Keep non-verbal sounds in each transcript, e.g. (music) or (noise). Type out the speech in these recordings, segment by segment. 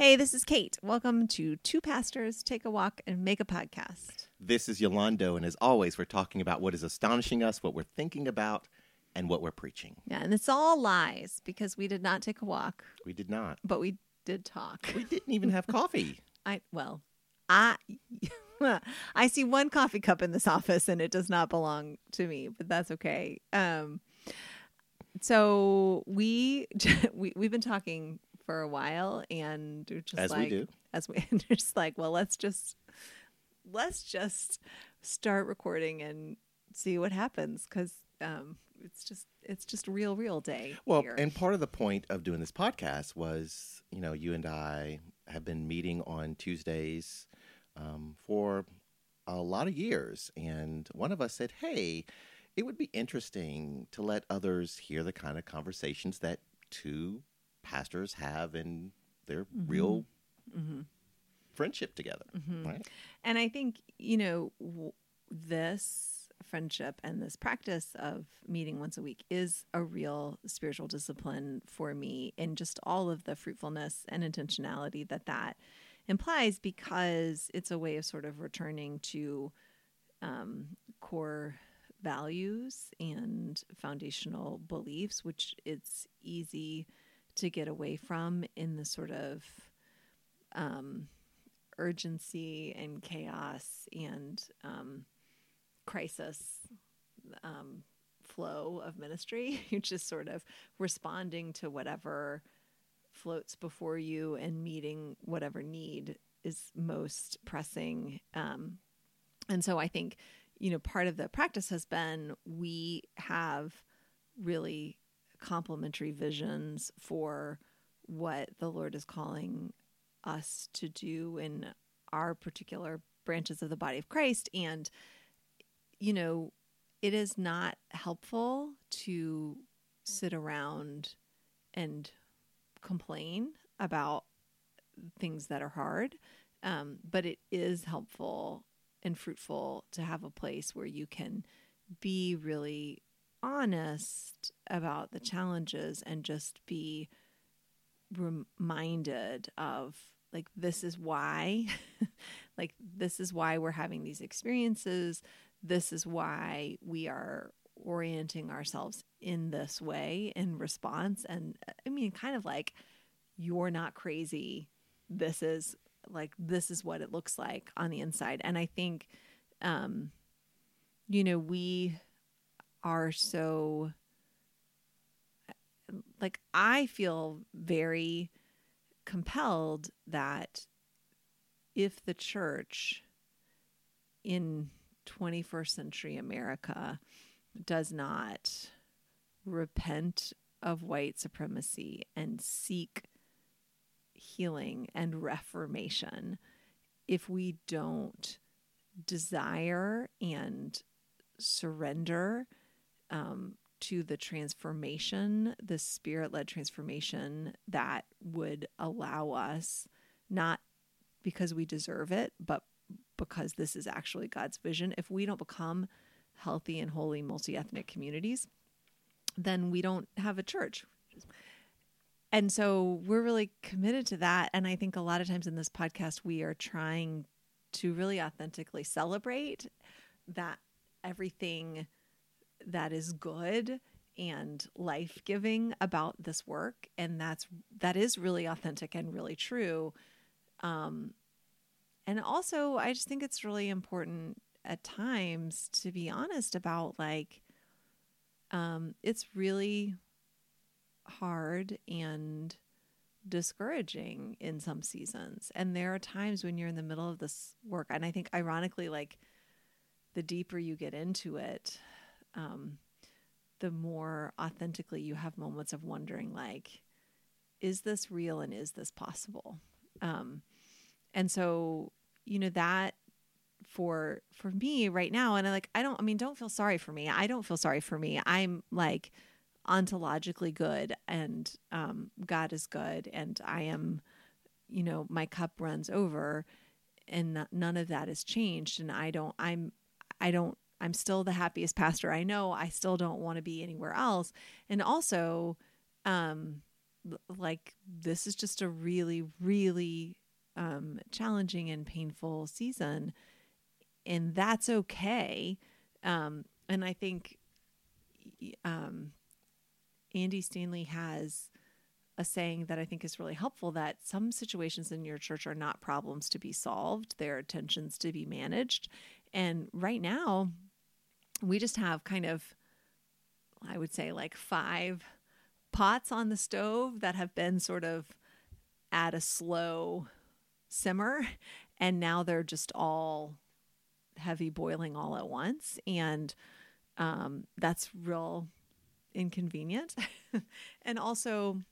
Hey, this is Kate. Welcome to Two Pastors Take a Walk and Make a Podcast. This is Yolando, and as always, we're talking about what is astonishing us, what we're thinking about, and what we're preaching. Yeah, and it's all lies because we did not take a walk, We did not. but we did talk. We didn't even have coffee. (laughs) I well, I (laughs) I see one coffee cup in this office and it does not belong to me, but that's okay. Um so we (laughs) we we've been talking for a while and we're just As we like do. (laughs) as we (laughs) and just like, well, let's just let's just start recording and see what happens cuz um it's just it's just real real day Well, here. and part of the point of doing this podcast was, you know, you and I have been meeting on Tuesdays um, for a lot of years. And one of us said, hey, it would be interesting to let others hear the kind of conversations that two pastors have in their real Mhm. friendship together. Mhm. Right? And I think, you know, w- this friendship and this practice of meeting once a week is a real spiritual discipline for me in just all of the fruitfulness and intentionality that that implies because it's a way of sort of returning to um, core values and foundational beliefs, which it's easy to get away from in the sort of um, urgency and chaos and um, crisis um, flow of ministry. (laughs) You're just sort of responding to whatever floats before you and meeting whatever need is most pressing. Um, and so I think, you know, part of the practice has been we have really complementary visions for what the Lord is calling us to do in our particular branches of the body of Christ. And, you know, it is not helpful to sit around and complain about things that are hard. Um, but it is helpful and fruitful to have a place where you can be really honest about the challenges and just be reminded of like this is why (laughs) like this is why we're having these experiences. This is why we are orienting ourselves in this way in response. And i mean kind of like you're not crazy. This is like this is what it looks like on the inside. And i think um you know we are so like I feel very compelled that if the church in 21st century America does not repent of white supremacy and seek healing and reformation, if we don't desire and surrender um, to the transformation, the spirit led transformation that would allow us, not because we deserve it, but because this is actually God's vision. If we don't become healthy and holy multi ethnic communities, then we don't have a church. And so we're really committed to that. And I think a lot of times in this podcast, we are trying to really authentically celebrate that everything that is good and life-giving about this work and that's that is really authentic and really true. Um and also i just think it's really important at times to be honest about like um it's really hard and discouraging in some seasons. And there are times when you're in the middle of this work and i think ironically like the deeper you get into it um, the more authentically you have moments of wondering like is this real and is this possible? Um, and so you know that for for me right now and I like I don't I mean don't feel sorry for me. I don't feel sorry for me. I'm like ontologically good and um, God is good and I am you know my cup runs over and none of that has changed and I don't I'm I don't I'm still the happiest pastor I know. I still don't want to be anywhere else. And also, um, like this is just a really, really um, challenging and painful season, and that's okay. Um, and I think um, Andy Stanley has a saying that I think is really helpful that some situations in your church are not problems to be solved, they're tensions to be managed. And right now, we just have kind of, I would say, like five pots on the stove that have been sort of at a slow simmer. And now they're just all heavy boiling all at once. And um, that's real inconvenient. (laughs) and also,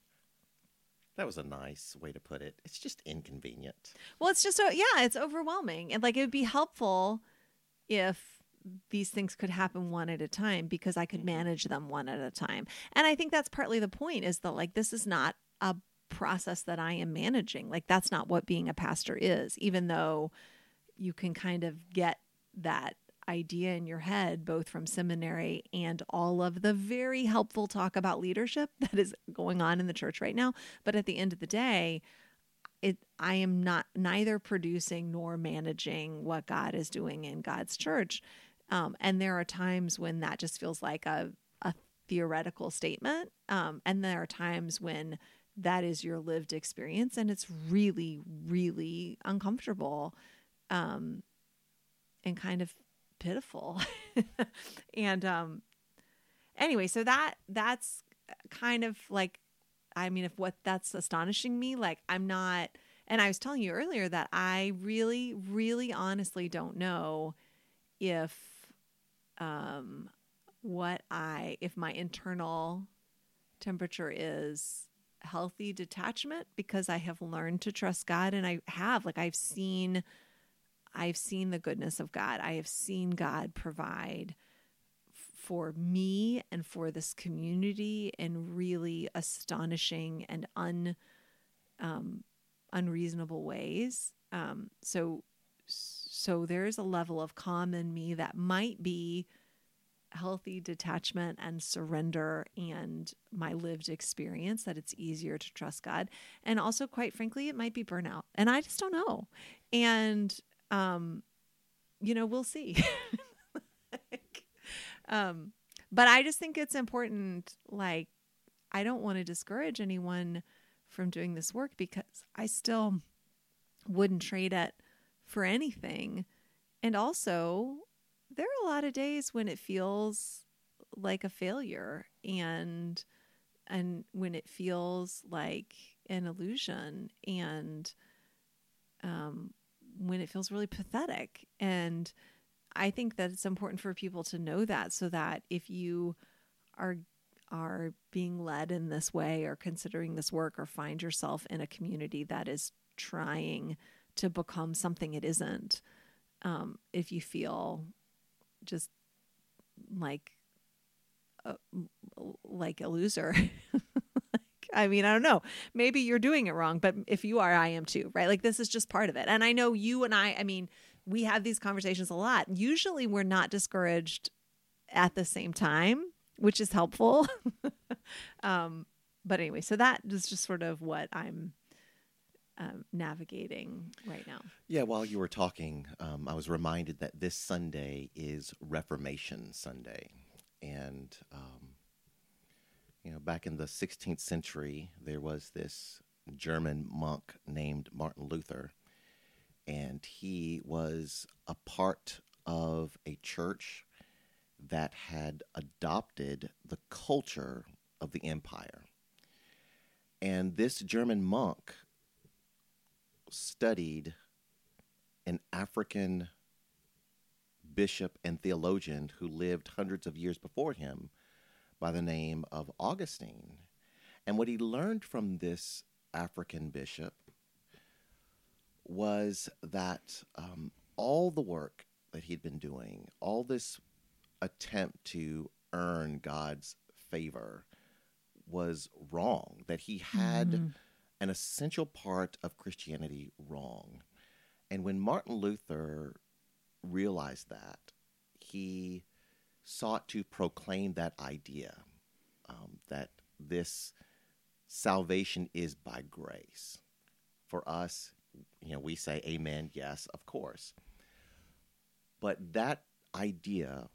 that was a nice way to put it. It's just inconvenient. Well, it's just, yeah, it's overwhelming. And like it would be helpful if these things could happen one at a time because I could mm-hmm. manage them one at a time. And I think that's partly the point is that like this is not a process that I am managing. Like that's not what being a pastor is, even though you can kind of get that idea in your head, both from seminary and all of the very helpful talk about leadership (laughs) that is going on in the church right now. But at the end of the day, it I am not neither producing nor managing what God is doing in God's church. Um, and there are times when that just feels like a, a theoretical statement. Um, and there are times when that is your lived experience and it's really, really uncomfortable um, and kind of pitiful. (laughs) and um, anyway, so that that's kind of like, I mean, if what that's astonishing me, like I'm not, and I was telling you earlier that I really, really honestly don't know if um, what I, if my internal temperature is healthy detachment because I have learned to trust God and I have, like, I've seen, I've seen the goodness of God. I have seen God provide for me and for this community in really astonishing and un, um, unreasonable ways. Um, so so there's a level of calm in me that might be healthy detachment and surrender and my lived experience that it's easier to trust God. And also, quite frankly, it might be burnout. And I just don't know. And, um, you know, we'll see. (laughs) like, um, but I just think it's important. Like, I don't want to discourage anyone from doing this work because I still wouldn't trade it for anything. And also, there are a lot of days when it feels like a failure and and when it feels like an illusion and um, when it feels really pathetic and i think that it's important for people to know that so that if you are are being led in this way or considering this work or find yourself in a community that is trying to become something it isn't um, if you feel just like a, like a loser (laughs) like, I mean, I don't know. Maybe you're doing it wrong, but if you are, I am too, right? Like this is just part of it. And I know you and I, I mean, we have these conversations a lot. Usually we're not discouraged at the same time, which is helpful. (laughs) um, but anyway, so that is just sort of what I'm um, navigating right now. Yeah, while you were talking, um, I was reminded that this Sunday is Reformation Sunday. And, um, you know, back in the 16th century, there was this German monk named Martin Luther, and he was a part of a church that had adopted the culture of the empire. And this German monk studied an African bishop and theologian who lived hundreds of years before him by the name of Augustine. And what he learned from this African bishop was that um, all the work that he'd been doing, all this attempt to earn God's favor, was wrong, that he had. Mm an essential part of Christianity wrong. And when Martin Luther realized that, he sought to proclaim that idea um, that this salvation is by grace. For us, you know, we say amen, yes, of course. But that idea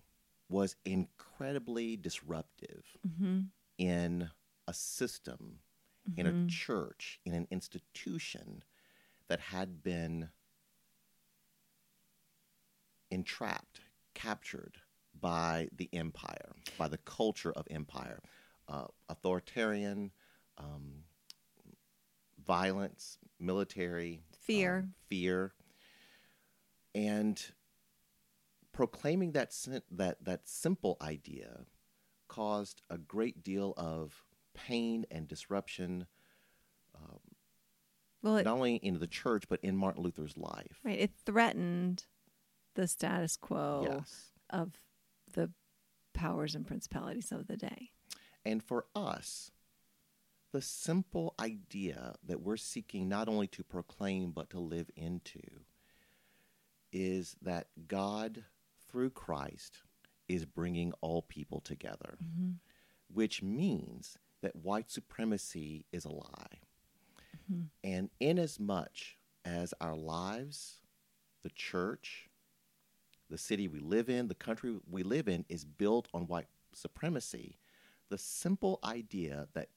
was incredibly disruptive Mm-hmm. in a system, in a church, in an institution that had been entrapped, captured by the empire, by the culture of empire, uh, authoritarian, um, violence, military, Fear. um, fear, and proclaiming that that that simple idea caused a great deal of pain and disruption, um, Well, it, not only in the church but in Martin Luther's life. right. It threatened the status quo Yes. of the powers and principalities of the day. And for us, the simple idea that we're seeking not only to proclaim but to live into is that God, through Christ, is bringing all people together, mm-hmm. which means that white supremacy is a lie. Mm-hmm. And inasmuch as our lives, the church, the city we live in, the country we live in is built on white supremacy, the simple idea that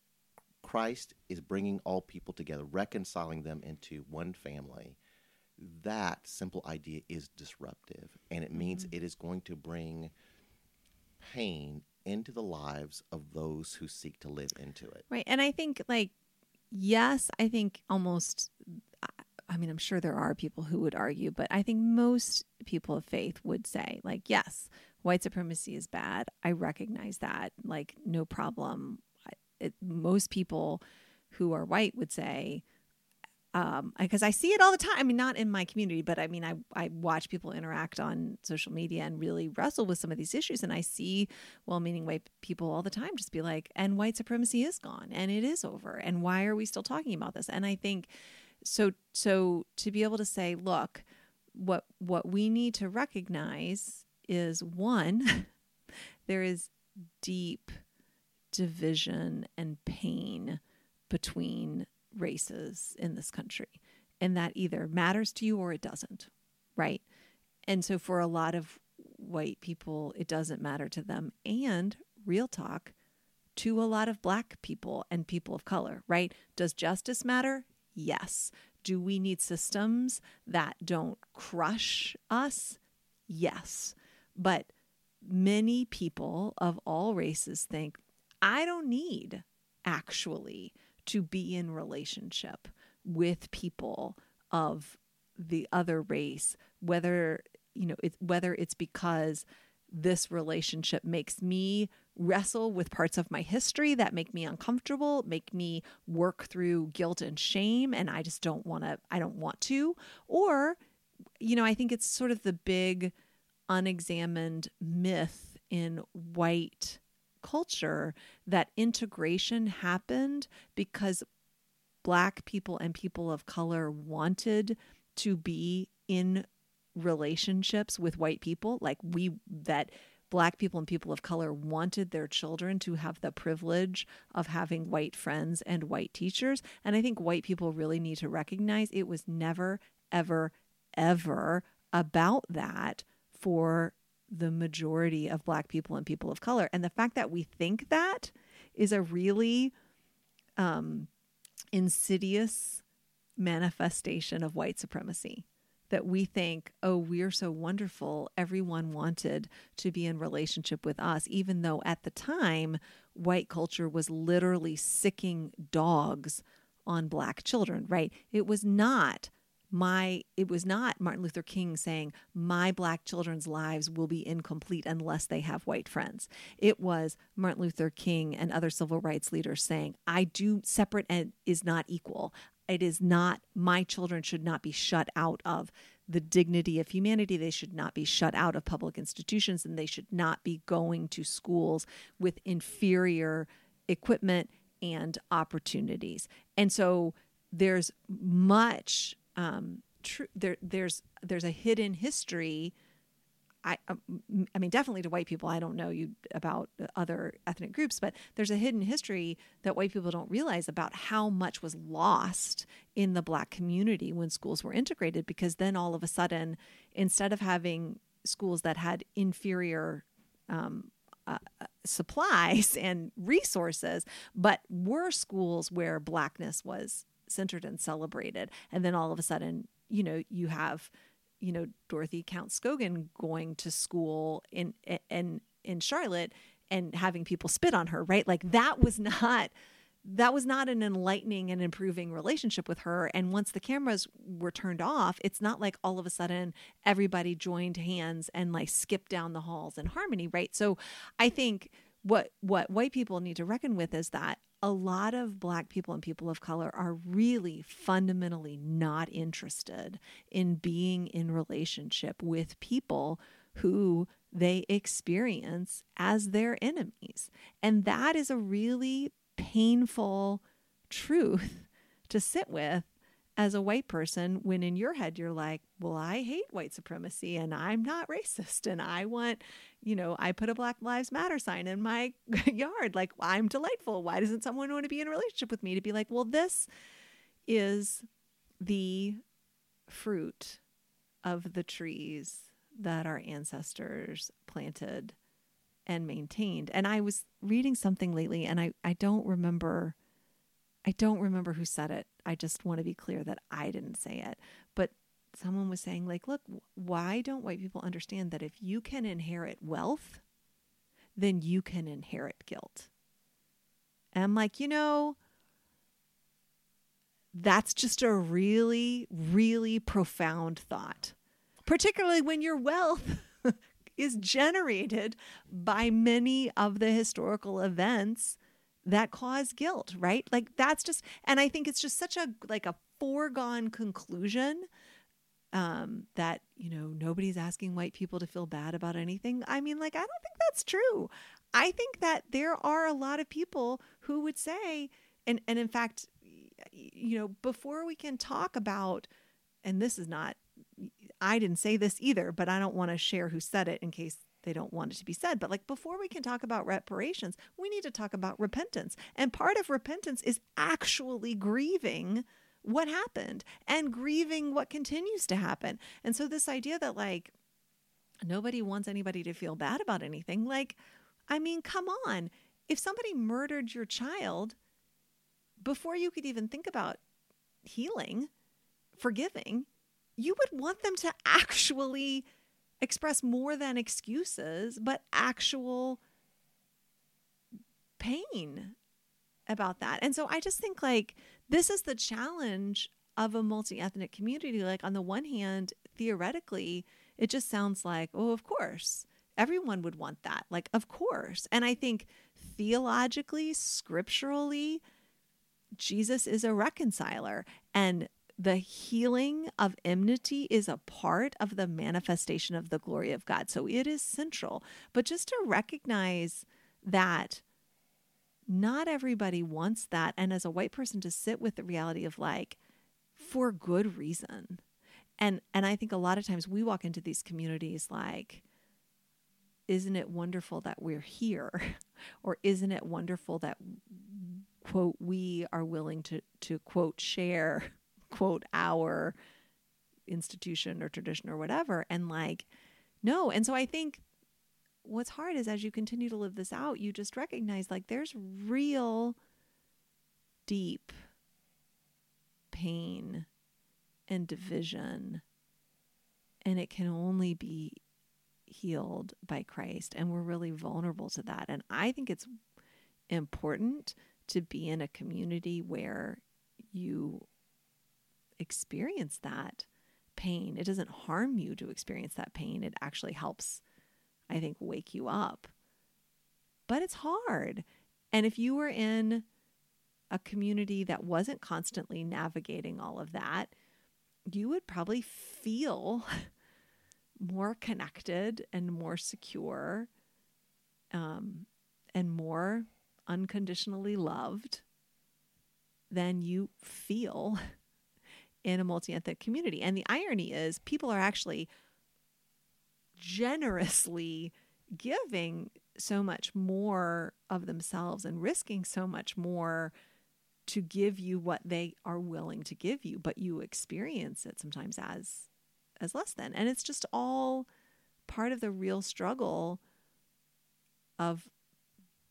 Christ is bringing all people together, reconciling them into one family, that simple idea is disruptive. And it means mm-hmm. it is going to bring pain into the lives of those who seek to live into it. Right. And I think, like, yes, I think almost, I- mean, I'm sure there are people who would argue, but I think most people of faith would say, like, yes, white supremacy is bad. I recognize that. Like, no problem. It, most people who are white would say, um because i see it all the time. I mean not in my community but i mean i i watch people interact on social media and really wrestle with some of these issues. And i see well-meaning white people all the time just be like and white supremacy is gone and it is over and why are we still talking about this? And i think so so to be able to say look what what we need to recognize is one (laughs) there is deep division and pain between races in this country and that either matters to you or it doesn't right? And so for a lot of white people it doesn't matter to them. And real talk to a lot of black people and people of color right? Does justice matter? Yes. Do we need systems that don't crush us? Yes. But many people of all races think I don't need actually to be in relationship with people of the other race whether you know it's whether it's because this relationship makes me wrestle with parts of my history that make me uncomfortable make me work through guilt and shame and I just don't want to I don't want to. Or you know I think it's sort of the big unexamined myth in white culture that integration happened because black people and people of color wanted to be in relationships with white people like we that black people and people of color wanted their children to have the privilege of having white friends and white teachers. And i think white people really need to recognize it was never ever ever about that for the majority of black people and people of color and the fact that we think that is a really um insidious manifestation of white supremacy that we think, oh, we're so wonderful. Everyone wanted to be in relationship with us, even though at the time, white culture was literally sicking dogs on black children, right? It was not my it was not Martin Luther King saying my black children's lives will be incomplete unless they have white friends. It was Martin Luther King and other civil rights leaders saying I do separate and is not equal. It is not my children should not be shut out of the dignity of humanity. They should not be shut out of public institutions and they should not be going to schools with inferior equipment and opportunities. And so there's much um, tr- there there's there's a hidden history I, um, I mean, definitely to white people. I don't know you about other ethnic groups, but there's a hidden history that white people don't realize about how much was lost in the black community when schools were integrated. Because then all of a sudden, instead of having schools that had inferior um, uh, supplies (laughs) and resources, but were schools where blackness was centered and celebrated, and then all of a sudden, you know, you have you know Dorothy Counts-Scoggins going to school in in in Charlotte and having people spit on her, right? Like that was not that was not an enlightening and improving relationship with her. And once the cameras were turned off, it's not like all of a sudden everybody joined hands and like skipped down the halls in harmony, right? So I think what what white people need to reckon with is that a lot of black people and people of color are really fundamentally not interested in being in relationship with people who they experience as their enemies. And that is a really painful truth to sit with as a white person when in your head you're like, well, I hate white supremacy and I'm not (laughs) racist and I want, you know, I put a Black Lives Matter sign in my (laughs) yard. Like, I'm delightful. Why doesn't someone want to be in a relationship with me? To be like, well, this is the fruit of the trees that our ancestors planted and maintained. And I was reading something lately and I, I don't remember I don't remember who said it. I just want to be clear that I didn't say it. But someone was saying, like, look, why don't white people understand that if you can inherit wealth, then you can inherit guilt? And I'm like, you know, that's just a really, really profound thought, particularly when your wealth (laughs) is generated by many of the historical events that cause guilt, right? Like that's just and I think it's just such a like a foregone conclusion um that, you know, nobody's asking white people to feel bad about anything. I mean, like I don't think that's true. I think that there are a lot of people who would say and and in fact, you know, before we can talk about and this is not I didn't say this either, but I don't want to share who said it in case they don't want it to be said. But like before we can talk about reparations, we need to talk about repentance. And part of repentance is actually grieving what happened and grieving what continues to happen. And so this idea that like nobody wants anybody to feel bad about anything, like, I mean, come on. If somebody murdered your child before you could even think about healing, forgiving, you would want them to (laughs) actually express more than excuses, but actual pain about that. And so I just think like this is the challenge of a multi ethnic community. Like, on the one hand, theoretically, it just sounds like, oh, of course, everyone would want that. Like, of course. And I think theologically, scripturally, Jesus is a reconciler. And the healing of enmity is a part of the manifestation of the glory of God. So it is central. But just to recognize that not everybody wants that. And as a white person, to sit with the reality of like, for good reason. And and I think a lot of times we walk into these communities like, isn't it wonderful that we're here? (laughs) or isn't it wonderful that quote we are willing to to quote share quote our institution or tradition or whatever and like no. And so i think what's hard is as you continue to live this out you just recognize like there's real deep pain and division and it can only be healed by Christ and we're really vulnerable to that. And i think it's important to be in a community where you experience that pain. It doesn't harm you to experience that pain. It actually helps, I think, wake you up. But it's hard. And if you were in a community that wasn't constantly navigating all of that, you would probably feel (laughs) more connected and more secure um, and more unconditionally loved than you feel (laughs) in a multi ethnic community. And the irony is, people are actually generously giving so much more of themselves and risking so much more to give you what they are willing to give you but you experience it sometimes as as less than and it's just all part of the real struggle of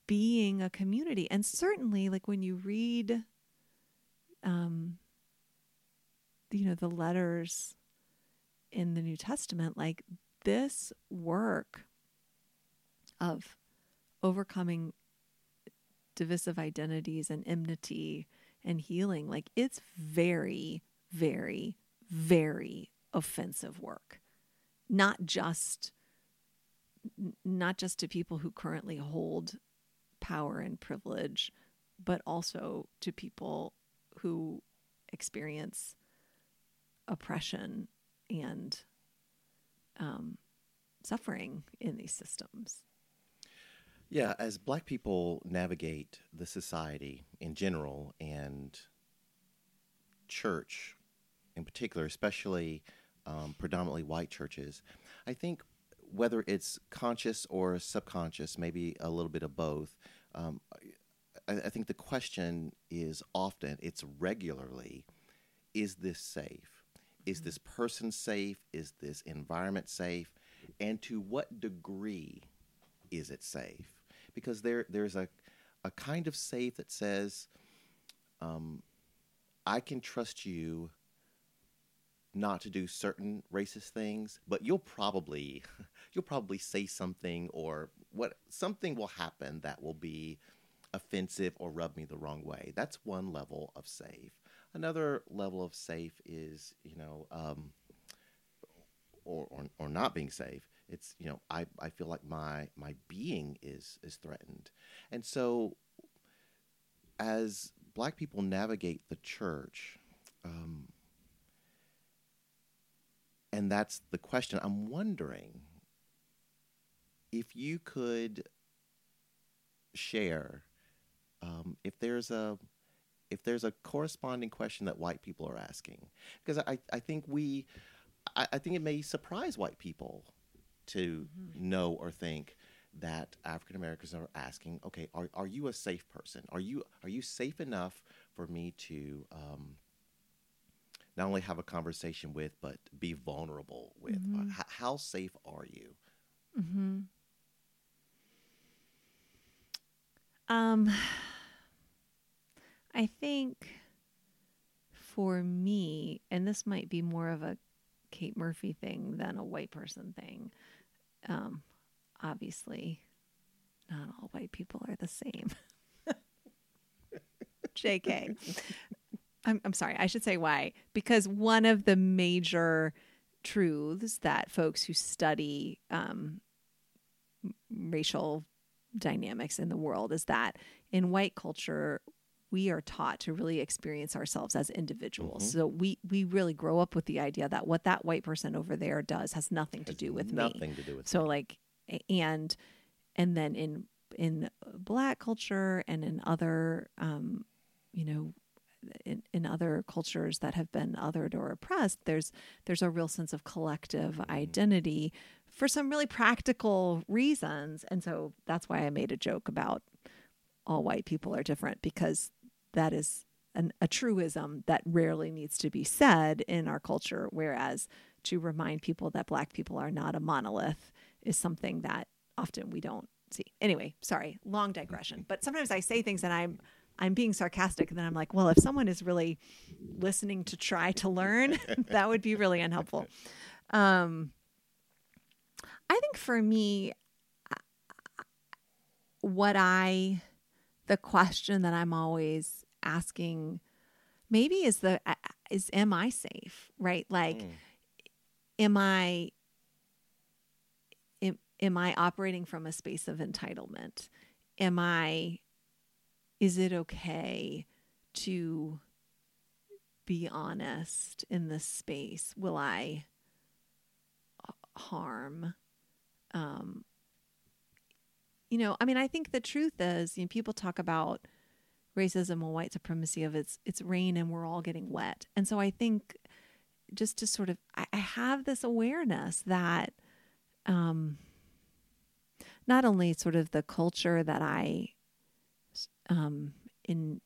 being a community and certainly like when you read um you know the letters in the new testament like this work of overcoming divisive identities and enmity and healing like it's very very very offensive work. Not just not just to people who currently hold power and privilege but also to people who experience oppression and um, suffering in these systems yeah, as black people navigate the society in general and church in particular, especially um, predominantly white churches, I think whether it's conscious or subconscious, maybe a little bit of both, um, I, I think the question is often, it's regularly, is this safe? Is this person safe? Is this environment safe? And to what degree is it safe? Because there there's a a kind of safe that says, um, I can trust you not to do certain racist things, but you'll probably (laughs) you'll probably say something or what something will happen that will be offensive or rub me the wrong way. That's one level of safe. Another level of safe is, you know, um, or, or or not being safe it's you know I, I feel like my my being is is threatened. And so as black people navigate the church um, and that's the question i'm wondering if you could share um, if there's a if there's a corresponding question that white people are asking because i, I think we I, I think it may surprise white people to mm-hmm. know or think that African Americans are asking, okay, are, are you a safe person? Are you are you safe enough for me to um, not only have a conversation with, but be vulnerable with? Mm-hmm. H- how safe are you? Mm-hmm. Um, I think for me, and this might be more of a Kate Murphy thing than a white person thing. Um, obviously, not all white people are the same. (laughs) JK. I'm, I'm sorry, I should say why. Because one of the major truths that folks who study um, racial dynamics in the world is that in white culture, we are taught to really experience ourselves as individuals. Mm-hmm. So we we really grow up with the idea that what that white person over there does has nothing to do with nothing me. Nothing to do with so me. like and and then in in black culture and in other um you know in, in other cultures that have been othered or oppressed there's there's a real sense of collective mm-hmm. identity for some really practical reasons and so that's why i made a joke about all white people are different because that is an, a truism that rarely needs to be said in our culture, whereas to remind people that black people are not a monolith is something that often we don't see. Anyway, sorry, long digression. But sometimes I say things and I'm I'm being sarcastic and then I'm like, well, if someone is really listening to try to learn, (laughs) that would be really unhelpful. Um I think for me what I the question that I'm always asking maybe is the is am I safe, right? Like mm. am I am, am I operating from a space of entitlement? Am I is it okay to be honest in this space? Will I harm um, you know, I mean, I think the truth is, you know, people talk about racism and white supremacy of it's it's rain and we're all getting wet. And so I think just to sort of I, I have this awareness that um, not only sort of the culture that I um, in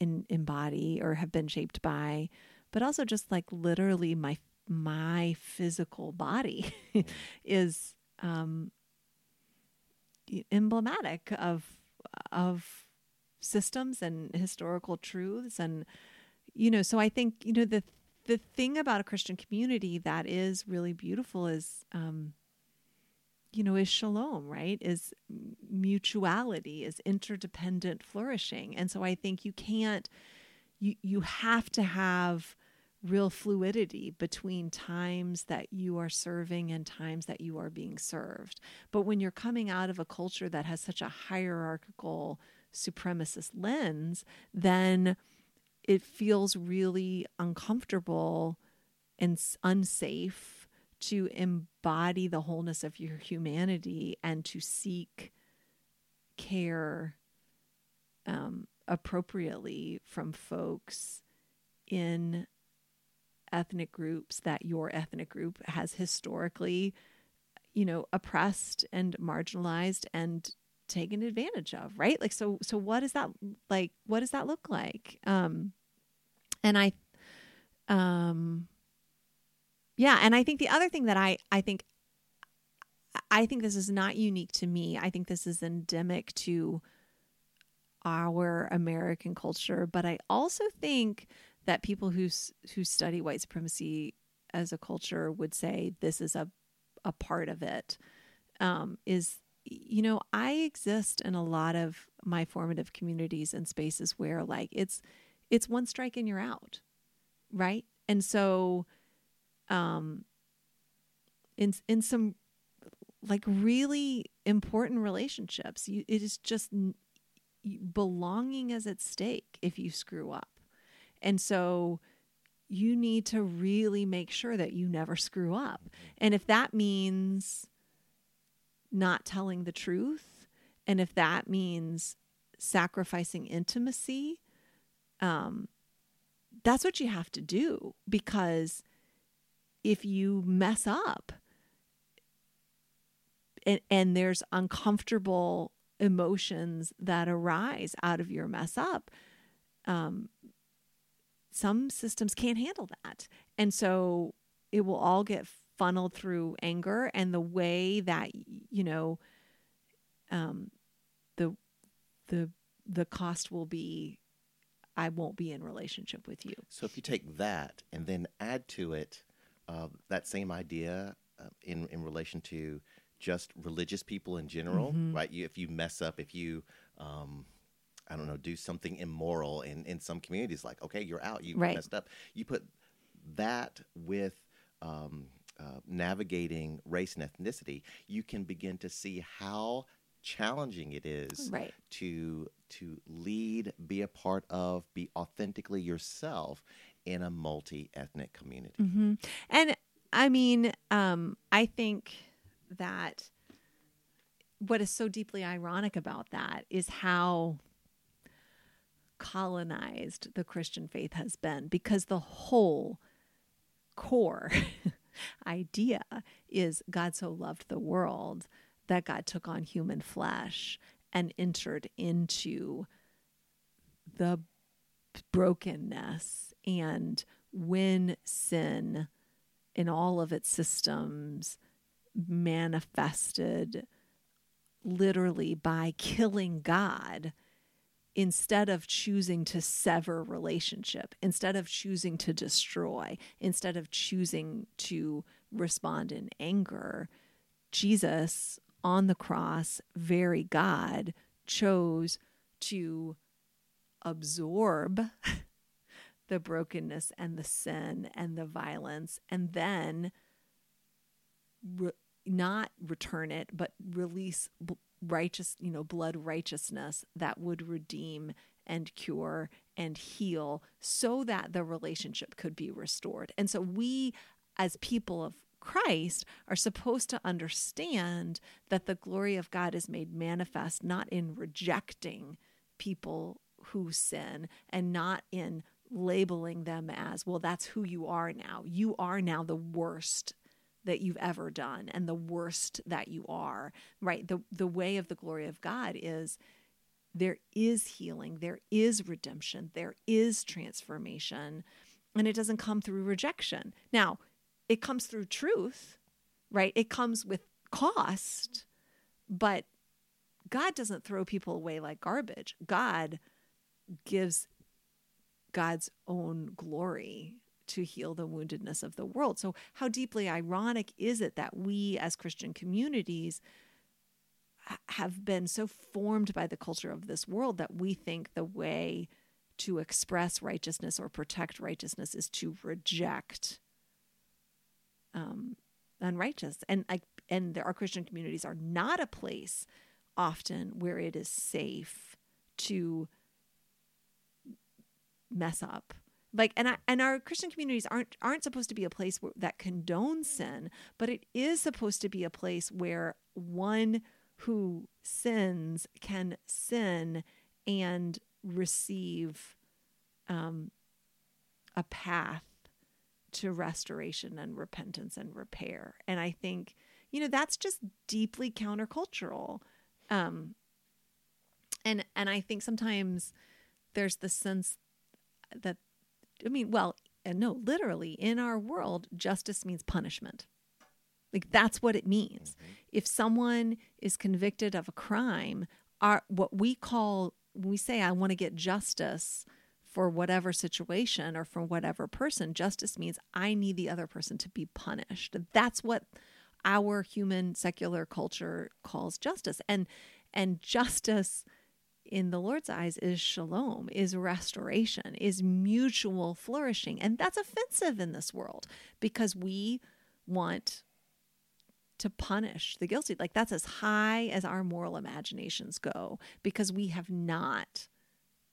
in embody or have been shaped by, but also just like literally my my physical body (laughs) is um, emblematic of of systems and historical truths and you know so i think you know the the thing about a christian community that is really beautiful is um you know is shalom right? Is mutuality is interdependent flourishing. And so i think you can't you you have to have real fluidity between times that you are serving and times that you are being served. But when you're coming out of a culture that has such a hierarchical supremacist lens then it feels really uncomfortable and unsafe to embody the wholeness of your humanity and to seek care um, appropriately from folks in ethnic groups that your ethnic group has historically, you know, oppressed and marginalized and taken advantage of, right? Like so so what does that like what does that look like? Um and I um yeah, and I think the other thing that I I think I think this is not unique to me. I think this is endemic to our American culture, but I also think that people who who study white supremacy as a culture would say this is a a part of it. Um, is you know I exist in a lot of my formative communities and spaces where like it's it's one strike and you're out, right? And so um, in in some like really important relationships, you, it is just belonging is at stake if you screw up, and so you need to really make sure that you never screw up. And if that means not telling the truth, and if that means sacrificing intimacy, um, that's what you have to do because if you mess up and, and there's uncomfortable emotions that arise out of your mess up, um, some systems can't handle that. And so it will all get funneled through anger and the way that, you know, um, the, the, the cost will be I won't be in relationship with you. So if you take that and then add to it uh, that same idea uh, in in relation to just religious people in general, mm-hmm. right? You, if you mess up, if you um, I don't know, do something immoral in, in some communities, like, okay, you're out, you right. messed up. You put that with um, uh, navigating race and ethnicity, you can begin to see how challenging it is right. to to lead, be a part of, be authentically yourself in a multi ethnic community. Mm-hmm. And I mean, um, I think that what is so deeply ironic about that is how colonized the Christian faith has been because the whole core (laughs) idea is God so loved the world that God took on human flesh and entered into the brokenness. And when sin in all of its systems manifested literally by killing God instead of choosing to sever relationship, instead of choosing to destroy, instead of choosing to respond in anger, Jesus on the cross, very God, chose to absorb (laughs) the brokenness and the sin and the violence and then re- not return it but release righteous you know blood righteousness that would redeem and cure and heal so that the relationship could be restored and so we as people of Christ are supposed to understand that the glory of God is made manifest not in rejecting people who sin and not in labeling them as, well, that's who you are now. You are now the worst that you've ever done and the worst that you are right? The the way of the glory of god is there is healing there is redemption there is transformation and it doesn't come through rejection. Now it comes through truth right? It comes with cost but god doesn't throw people away like garbage. God gives god's own glory to heal the woundedness of the world. So, how deeply ironic is it that we as Christian communities have been so formed by the culture of this world that we think the way to express righteousness or protect righteousness is to reject um, unrighteous and like and there, our Christian communities are not a place often where it is safe to mess up like and I, and our christian communities aren't aren't supposed to be a place where, that condones sin but it is supposed to be a place where one who sins can sin and receive um, a path to restoration and repentance and repair. And i think you know that's just deeply countercultural. Um and and i think sometimes there's the sense that I mean, well, and no, literally in our world, justice means punishment. Like that's what it means. Mm-hmm. If someone is convicted of a crime, our what we call when we say I want to get justice for whatever situation or for whatever person, justice means I need the other person to be punished. That's what our human secular culture calls justice. And and justice in the Lord's eyes is shalom, is restoration, is mutual flourishing. And that's offensive in this world because we want to punish the guilty. Like that's as high as our moral imaginations go because we have not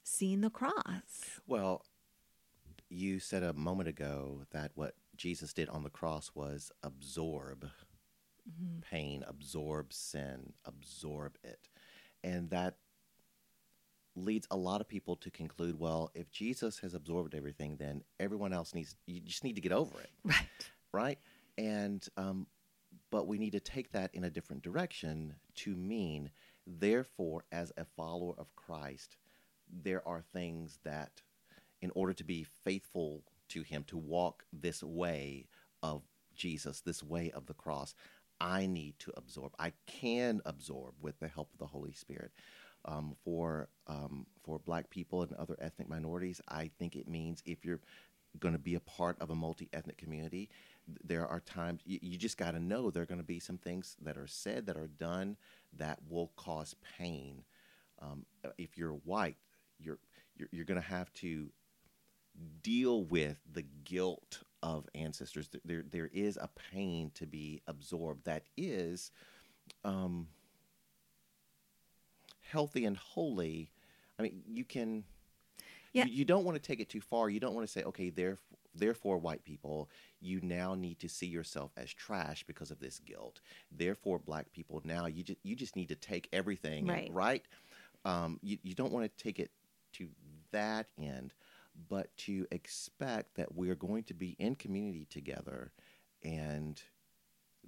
seen the cross. Well, you said a moment ago that what Jesus did on the cross was absorb mm-hmm. pain, absorb sin, absorb it. And that leads a lot of people to conclude, well, if Jesus has absorbed everything, then everyone else needs, you just need to get over it. (laughs) Right. Right. And, um, but we need to take that in a different direction to mean, therefore, as a follower of Christ, there are things that, in order to be faithful to Him, to walk this way of Jesus, this way of the cross, I need to absorb. I can absorb with the help of the Holy Spirit um, for um, for Black people and other ethnic minorities. I think it means if you're going to be a part of a multi-ethnic community, there are times you, you just got to know there are going to be some things that are said that are done that will cause pain. Um, if you're white, you're you're, you're going to have to deal with the guilt of ancestors. There, there is a pain to be absorbed that is um, healthy and holy, I mean, you can. Yeah. You, you don't want to take it too far. You don't want to say, okay, therefore, therefore, white people, you now need to see yourself as trash because of this guilt. Therefore, black people, now you just you just need to take everything right. And, right? Um, you you don't want to take it to that end, but to expect that we're going to be in community together, and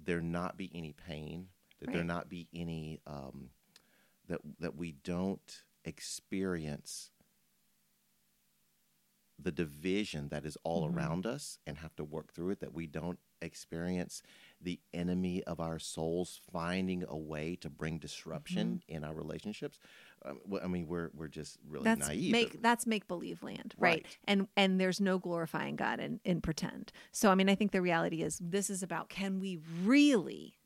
there not be any pain, that right. there not be any um, that that we don't experience the division that is all mm-hmm. around us and have to work through it that we don't experience the enemy of our souls finding a way to bring disruption mm-hmm. in our relationships um, i mean we're we're just really that's naive make, that's make believe land right? right? and and there's no glorifying god in in pretend so i mean i think the reality is this is about can we really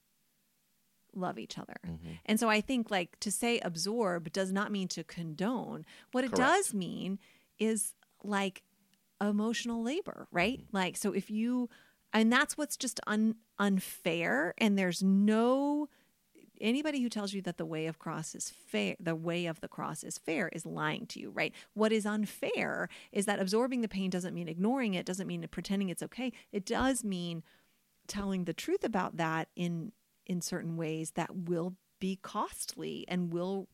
love each other. Mm-hmm. And so I think like to say absorb does not mean to condone. What it Correct. does mean is like emotional labor, right? Mm-hmm. Like so if you and that's what's just un, unfair and there's no anybody who tells you that the way of cross is fair the way of the cross is fair is lying to you right what is unfair is that absorbing the pain doesn't mean ignoring it doesn't mean pretending it's okay it does mean telling the truth about that in in certain ways that will be costly and will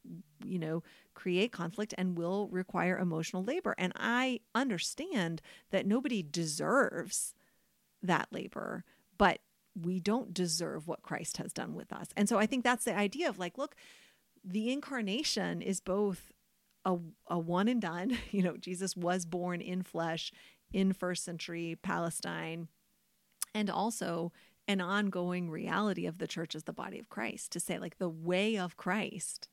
you know create conflict and will require emotional labor and i understand that nobody deserves that labor but we don't deserve what Christ has done with us. And so I think that's the idea of like, look, the incarnation is both a, a one and done. (laughs) You know, Jesus was born in flesh in first century Palestine, and also an ongoing reality of the church as the body of Christ. To say, like, the way of Christ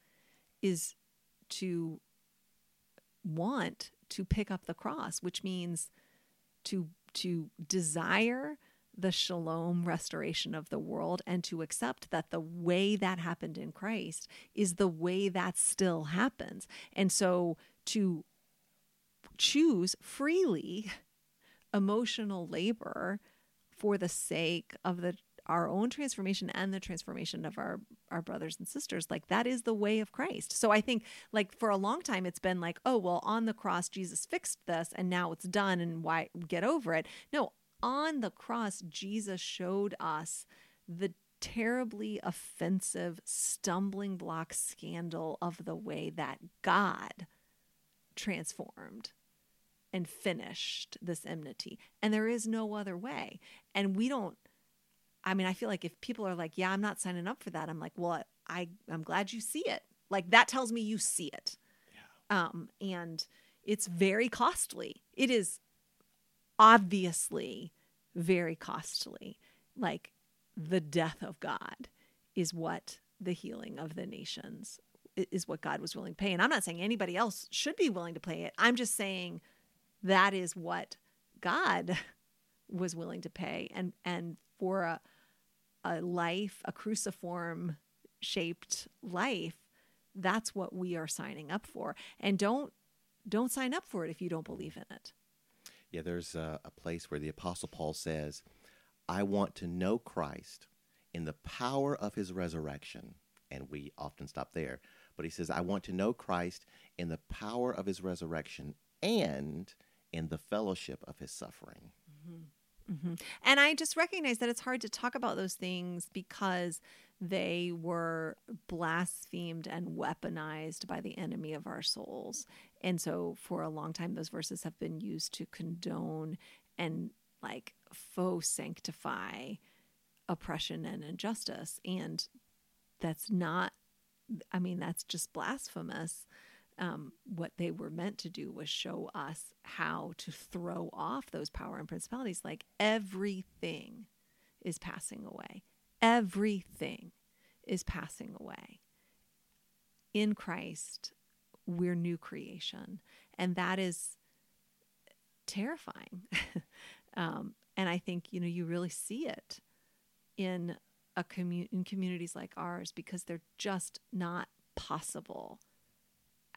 is to want to pick up the cross, which means to to desire the shalom restoration of the world and to accept that the way that happened in Christ is the way that still happens. And so to choose freely (laughs) emotional labor for the sake of the our own transformation and the transformation of our our brothers and sisters like that is the way of Christ. So I think like for a long time it's been like oh well on the cross Jesus fixed this and now it's done and why get over it. No, on the cross, Jesus showed us the terribly offensive stumbling block scandal of the way that God transformed and finished this enmity. And there is no other way. And we don't, I mean, I feel like if people are like, yeah, I'm not signing up for that, I'm like, well, I, I'm glad you see it. Like that tells me you see it. Yeah. Um, and it's very costly. It is obviously very costly. Like the death of God is what the healing of the nations is what God was willing to pay. And I'm not saying anybody else should be willing to pay it. I'm just saying that is what God (laughs) was willing to pay. And and for a a life, a cruciform shaped life, that's what we are signing up for. And don't don't sign up for it if you don't believe in it. Yeah, there's a, a place where the Apostle Paul says, I want to know Christ in the power of his resurrection. And we often stop there. But he says, I want to know Christ in the power of his resurrection and in the fellowship of his suffering. Mm-hmm. Mm-hmm. And I just recognize that it's hard to talk about those things because they were blasphemed and weaponized by the enemy of our souls. And so for a long time, those verses have been used to condone and like faux sanctify oppression and injustice. And that's not, I mean, that's just blasphemous. Um, what they were meant to do was show us how to throw off those power and principalities. Like everything is passing away everything is passing away. In Christ, we're new creation. And that is terrifying. (laughs) um, and I think, you know, you really see it in a commu- in communities like ours because they're just not possible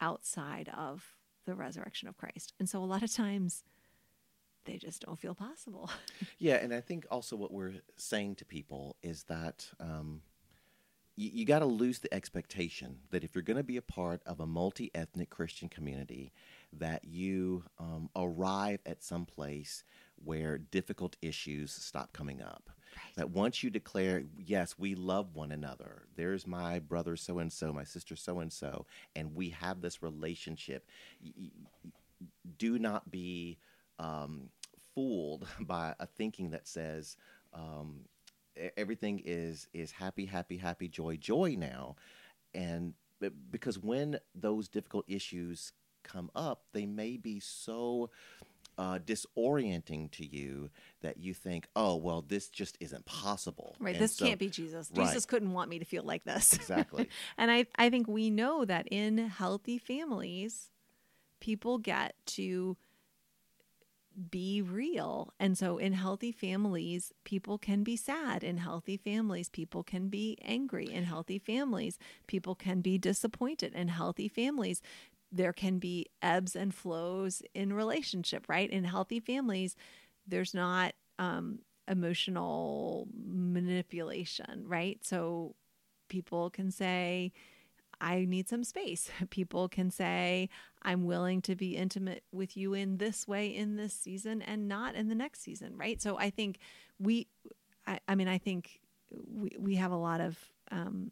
outside of the resurrection of Christ. And so a lot of times they just don't feel possible. (laughs) yeah, and I think also what we're saying to people is that um, you, you got to lose the expectation that if you're going to be a part of a multi ethnic Christian community, that you um, arrive at some place where difficult issues stop coming up. That once you declare, yes, we love one another, there's my brother so and so, my sister so and so, and we have this relationship, do not be um, fooled (laughs) by a thinking that says um, everything is is happy, happy, happy, joy, joy now, and because when those difficult issues come up, they may be so uh, disorienting to you that you think, oh, well, this just isn't possible. Right. And this so, can't be Jesus. Right. Jesus couldn't want me to feel like this. Exactly. (laughs) and I, I think we know that in healthy families, people get to be real. And so, in healthy families, people can be sad. In healthy families, people can be angry. In healthy families, people can be disappointed. In healthy families, there can be ebbs and flows in relationship, right? In healthy families, there's not um, emotional manipulation, right? So, people can say, I need some space. (laughs) People can say, I'm willing to be intimate with you in this way in this season and not in the next season, right? So I think we, I, I mean, I think we, we have a lot of, um,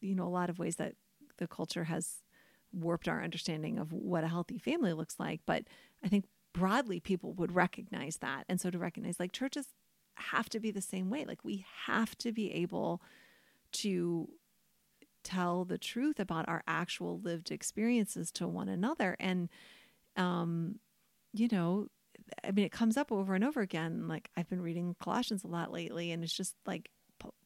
you know, a lot of ways that the culture has warped our understanding of what a healthy family looks like. But I think broadly people would recognize that. And so to recognize like churches have to be the same way. Like we have to be able to tell the truth about our actual lived experiences to one another and um you know i mean it comes up over and over again like i've been reading colossians a lot lately and it's just like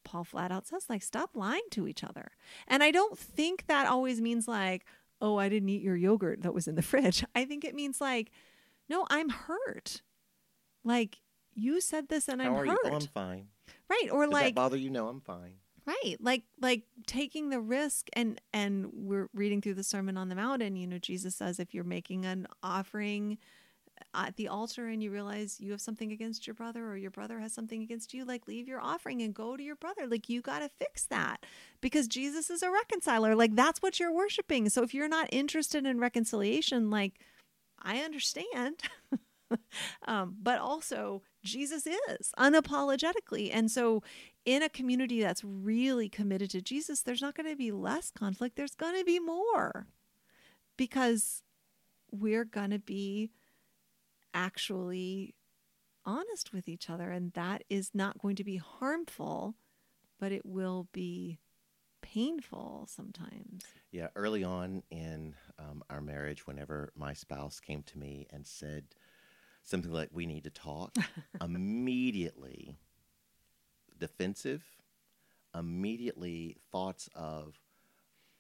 paul flat out says like stop lying to each other and i don't think that always means like oh i didn't eat your yogurt that was in the fridge (laughs) i think it means like no i'm hurt like you said this and How i'm are hurt you? Oh, I'm fine. right or Does like that bother you? No, I'm fine. right like like taking the risk and and we're reading through the sermon on the mount and you know jesus says if you're making an offering at the altar and you realize you have something against your brother or your brother has something against you like leave your offering and go to your brother. Like you got to fix that because jesus is a reconciler. Like that's what you're worshiping. So if you're not interested in reconciliation like i understand. (laughs) Um, but also Jesus is unapologetically. And so, in a community that's really committed to Jesus, there's not going to be less conflict, there's going to be more because we're going to be actually honest with each other. And that is not going to be harmful, but it will be painful sometimes. Yeah, early on in um, our marriage, whenever my spouse came to me and said something like, We need to talk, (laughs) immediately defensive, immediately thoughts of,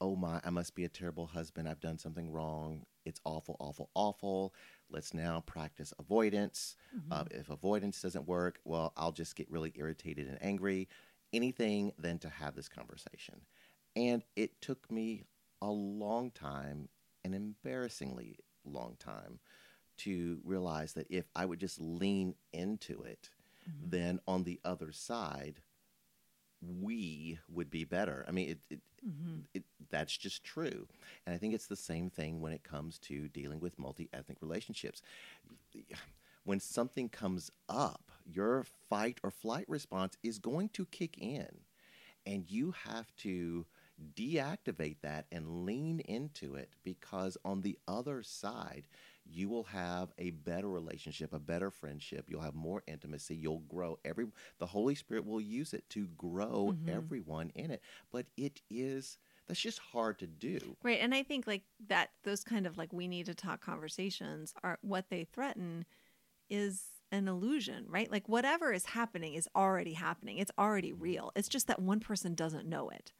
Oh my, I must be a terrible husband. I've done something wrong. It's awful, awful, awful. Let's now practice avoidance. Uh, if avoidance doesn't work, well, I'll just get really irritated and angry. Anything than to have this conversation. And it took me a long time, an embarrassingly long time, to realize that if I would just lean into it, then on the other side, we would be better. I mean, it, it, mm-hmm. it, that's just true. And I think it's the same thing when it comes to dealing with multi ethnic relationships. When something comes up, your fight or flight response is going to kick in, and you have to deactivate that and lean into it because on the other side, you will have a better relationship, a better friendship. You'll have more intimacy. You'll grow. Every the Holy Spirit will use it to grow mm-hmm. everyone in it. But it is that's just hard to do. Right. And I think like that, those kind of like we need to talk conversations are what they threaten is an illusion, right? Like whatever is happening is already happening. It's already mm-hmm. real. It's just that one person doesn't know it.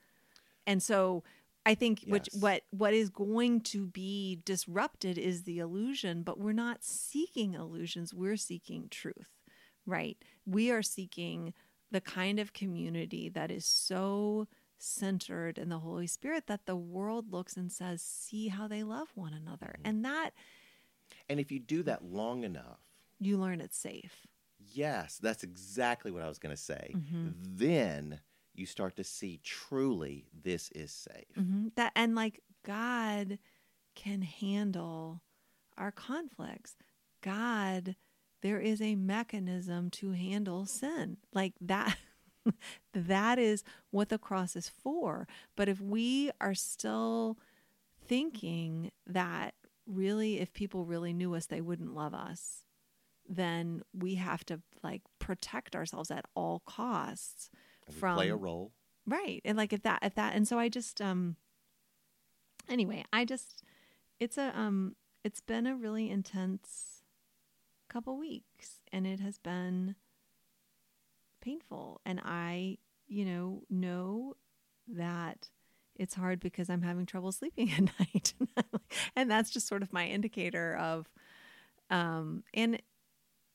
And so I think which what what is going to be disrupted is the illusion, but we're not seeking illusions. We're seeking truth, right? We are seeking the kind of community that is so centered in the Holy Spirit that the world looks and says, "See how they love one another." Mm-hmm. And that And if you do that long enough, you learn it's safe. yes, that's exactly what I was going to say. Mm-hmm. Then you start to see truly this is safe. hmm That and like God can handle our conflicts. God, there is a mechanism to handle sin. Like that (laughs) that is what the cross is for. But if we are still thinking that really if people really knew us they wouldn't love us, then we have to like protect ourselves at all costs from play a role. right. And like if that if that and so i just um anyway i just it's a um it's been a really intense couple weeks and it has been painful. And i you know know that it's hard because i'm having trouble sleeping (laughs) at night. And that's just sort of my indicator of um and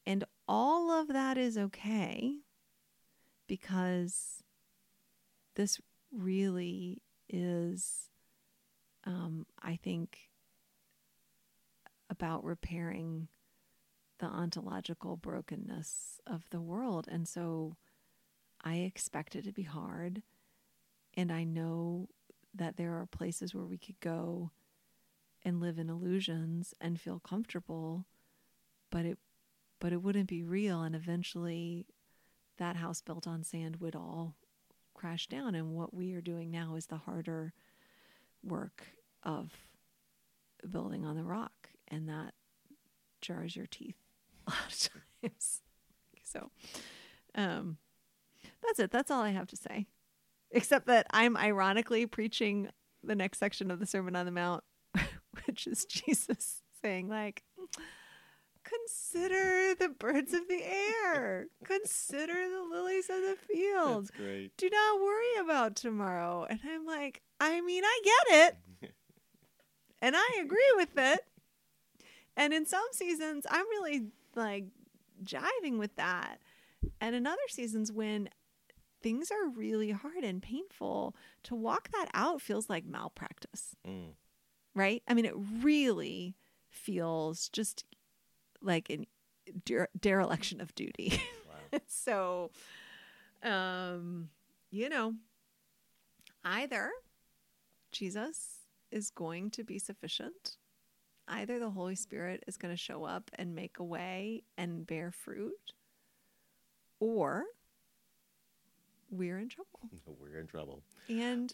and all of that is okay because this really is um, i think about repairing the ontological brokenness of the world. And so i expect it to be hard. And i know that there are places where we could go and live in illusions and feel comfortable but it but it wouldn't be real. And eventually that house built on sand would all crash down and what we are doing now is the harder work of building on the rock and that jars your teeth (laughs) a lot of times (laughs) so Um, that's it. That's all I have to say. Except that I'm ironically preaching the next section of the Sermon on the Mount, (laughs) which is Jesus saying, like, consider the birds of the air, consider the lilies of the field. That's great. Do not worry about tomorrow. And I'm like, I mean, I get it. (laughs) and I agree with it. And in some seasons, I'm really like jiving with that. And in other seasons, when things are really hard and painful, to walk that out feels like malpractice, Mm. right? I mean, it really feels just like a dere- dereliction of duty. Wow. (laughs) so, um, you know, either Jesus is going to be sufficient, either the Holy Spirit is going to show up and make a way and bear fruit, or we're in trouble. (laughs) We're in trouble. And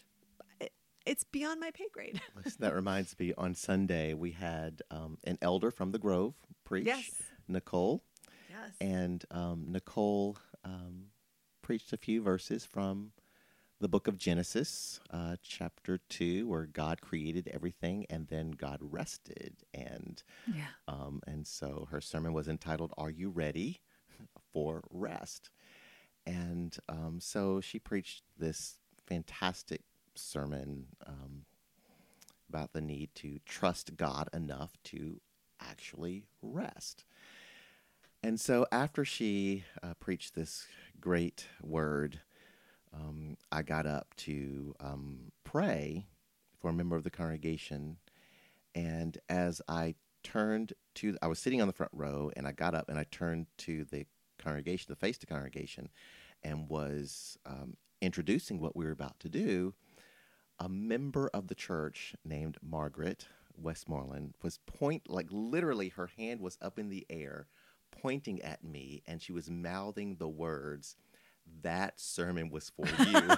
it's beyond my pay grade. (laughs) Listen, that reminds me. On Sunday, we had um, an elder from the Grove preach, yes. Nicole, Yes. and um, Nicole um, preached a few verses from the book of Genesis, uh, chapter two, where God created everything and then God rested, and yeah. um, and so her sermon was entitled "Are You Ready for Rest?" And um, so she preached this fantastic sermon um, about the need to trust God enough to actually rest. And so after she uh, preached this great word, um, I got up to um, pray for a member of the congregation. And as I turned to, I was sitting on the front row, and I got up and I turned to the congregation, the face to congregation, and was um, introducing what we were about to do. A member of the church named Margaret Westmoreland was point, like literally, her hand was up in the air, pointing at me, and she was mouthing the words, "That sermon was for you." (laughs)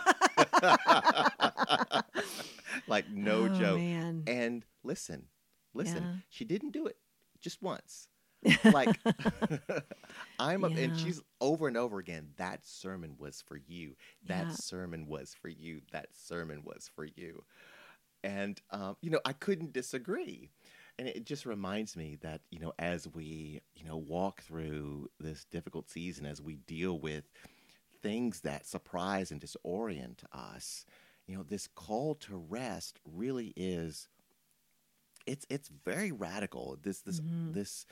like no Oh, joke. Man. And listen, listen, Yeah. she didn't do it just once. Like (laughs) I'm a, and she's over and over again. That sermon was for you. That Yeah. sermon was for you. That sermon was for you. And um, you know, I couldn't disagree. And it just reminds me that you know, as we you know walk through this difficult season, as we deal with things that surprise and disorient us, you know, this call to rest really is. It's it's very radical. This this Mhm. this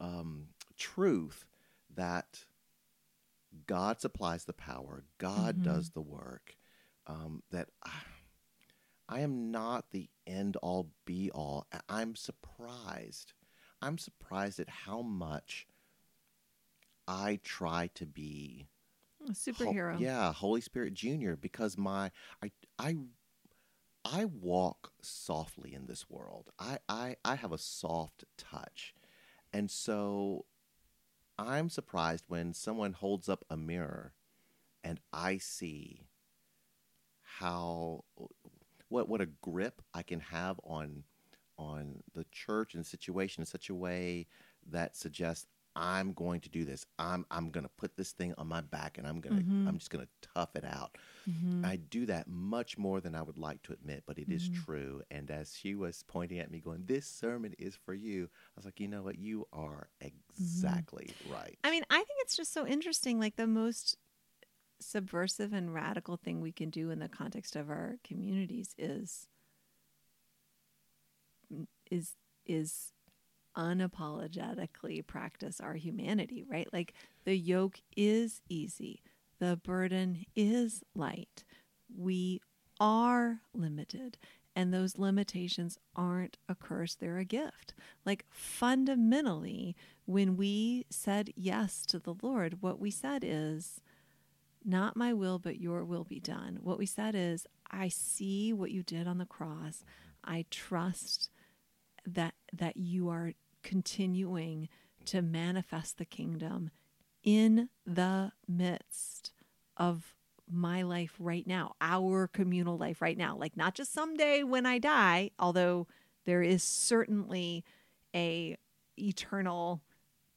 um, truth that God supplies the power, God Mhm. does the work. Um, that I, I am not the end all be all. I'm surprised. I'm surprised at how much I try to be A Ho- superhero. yeah, Holy Spirit Junior, because my I I I walk softly in this world. I I I have a soft touch, and so I'm surprised when someone holds up a mirror, and I see how what what a grip I can have on on the church and situation in such a way that suggests I'm going to do this. I'm I'm going to put this thing on my back and I'm going to Mhm. I'm just going to tough it out. Mhm. I do that much more than I would like to admit, but it is Mhm. true. And as she was pointing at me going, "This sermon is for you." I was like, "You know what? You are exactly right." I mean, I think it's just so interesting. Like the most subversive and radical thing we can do in the context of our communities is is is unapologetically practice our humanity, right? Like the yoke is easy, the burden is light. We are limited, and those limitations aren't a curse, they're a gift. Like fundamentally, when we said yes to the Lord, what we said is, not my will, but your will be done. What we said is, I see what you did on the cross. I trust that that you are continuing to manifest the kingdom in the midst of my life right now, our communal life right now. Like not just someday when I die, although there is certainly a eternal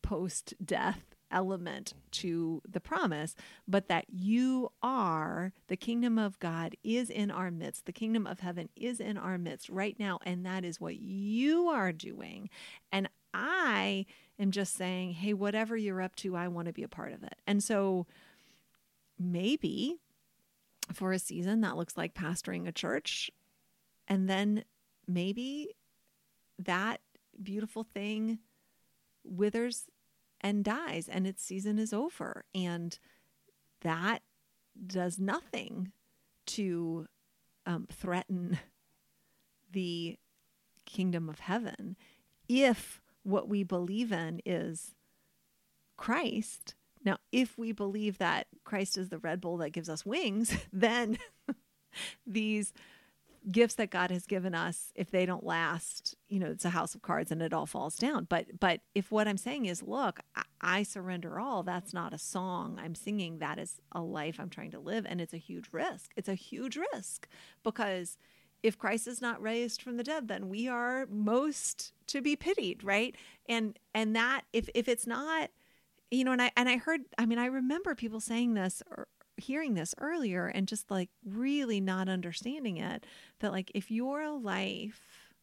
post death element to the promise, but that you are the kingdom of God is in our midst. The kingdom of heaven is in our midst right now. And that is what you are doing. And I am just saying, hey, whatever you're up to, I want to be a part of it. And so maybe for a season that looks like pastoring a church. And then maybe that beautiful thing withers and dies and its season is over. And that does nothing to um, threaten (laughs) the kingdom of heaven if what we believe in is Christ. Now, if we believe that Christ is the Red Bull that gives us wings, (laughs) then (laughs) these gifts that God has given us, if they don't last, you know, it's a house of cards and it all falls down. But but if what I'm saying is, look, I, I surrender all, that's not a song I'm singing. That is a life I'm trying to live, and it's a huge risk. It's a huge risk because if Christ is not raised from the dead, then we are most to be pitied, right? And and that if if it's not, you know, and I and I heard, I mean, I remember people saying this or hearing this earlier and just like really not understanding it that like if your life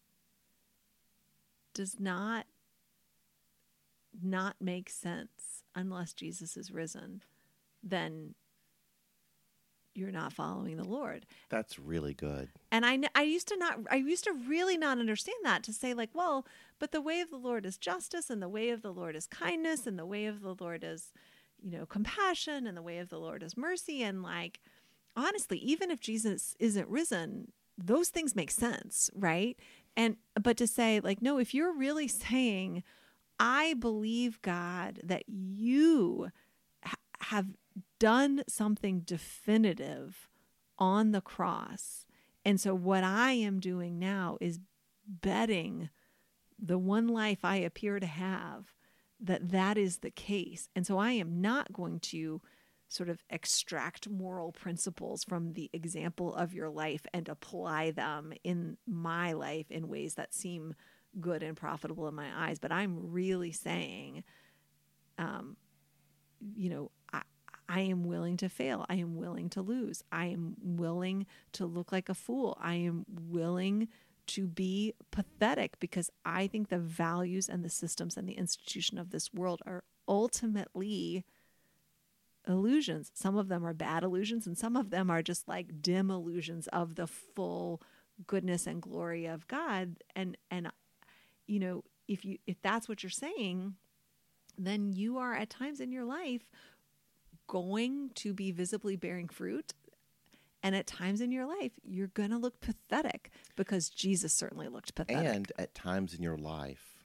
does not not make sense unless Jesus is risen, then you're not following the Lord. That's really good. And I, I used to not, I used to really not understand that to say, like, well, but the way of the Lord is justice, and the way of the Lord is kindness, and the way of the Lord is, you know, compassion, and the way of the Lord is mercy. And like, honestly, even if Jesus isn't risen, those things make sense, right? And, but to say, like, no, if you're really saying, I believe, God, that you ha- have done something definitive on the cross. And so, what I am doing now is betting the one life I appear to have that that is the case. And so, I am not going to sort of extract moral principles from the example of your life and apply them in my life in ways that seem good and profitable in my eyes. But I'm really saying, um, you know, I am willing to fail. I am willing to lose. I am willing to look like a fool. I am willing to be pathetic because I think the values and the systems and the institution of this world are ultimately illusions. Some of them are bad illusions, and some of them are just like dim illusions of the full goodness and glory of God. And and you know, if you if that's what you're saying, then you are at times in your life going to be visibly bearing fruit. And at times in your life, you're going to look pathetic because Jesus certainly looked pathetic. And at times in your life,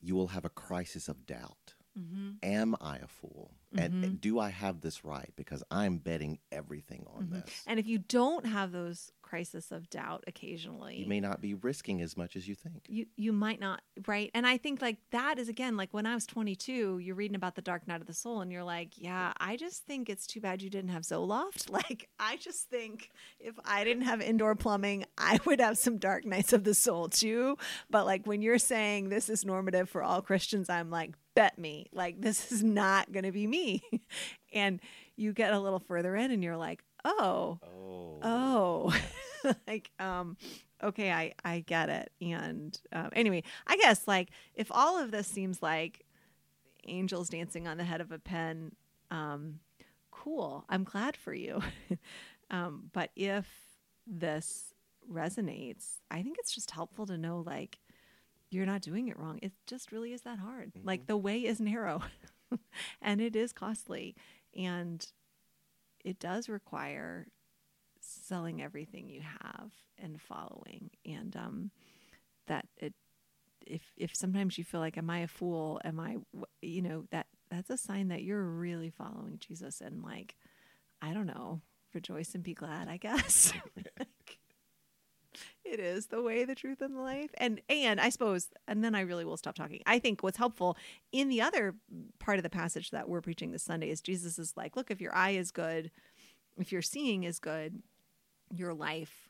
you will have a crisis of doubt. Mm-hmm. Am I a fool? Mm-hmm. And do I have this right? Because I'm betting everything on mm-hmm. this. And if you don't have those crisis of doubt occasionally, you may not be risking as much as you think. You you might not, right? And I think like that is again like when I was 22, you're reading about the dark night of the soul, and you're like, yeah, I just think it's too bad you didn't have Zoloft. (laughs) Like I just think if I didn't have indoor plumbing, I would have some dark nights of the soul too. But like when you're saying this is normative for all Christians, I'm like, bet me. Like, (laughs) this is not going to be me. (laughs) and you get a little further in and you're like, oh, oh, oh. (laughs) like, um, okay, I, I get it. And um, anyway, I guess like if all of this seems like angels dancing on the head of a pen, um, cool. I'm glad for you. um, but if this resonates, I think it's just helpful to know like you're not doing it wrong. It just really is that hard. Mm-hmm. Like the way is narrow (laughs) and it is costly and it does require selling everything you have and following and um that it if if sometimes you feel like am I a fool am I you know that that's a sign that you're really following Jesus and like I don't know rejoice and be glad I guess (laughs) (laughs) it is the way the truth and the life and and i suppose and then i really will stop talking i think what's helpful in the other part of the passage that we're preaching this sunday is jesus is like look if your eye is good if your seeing is good your life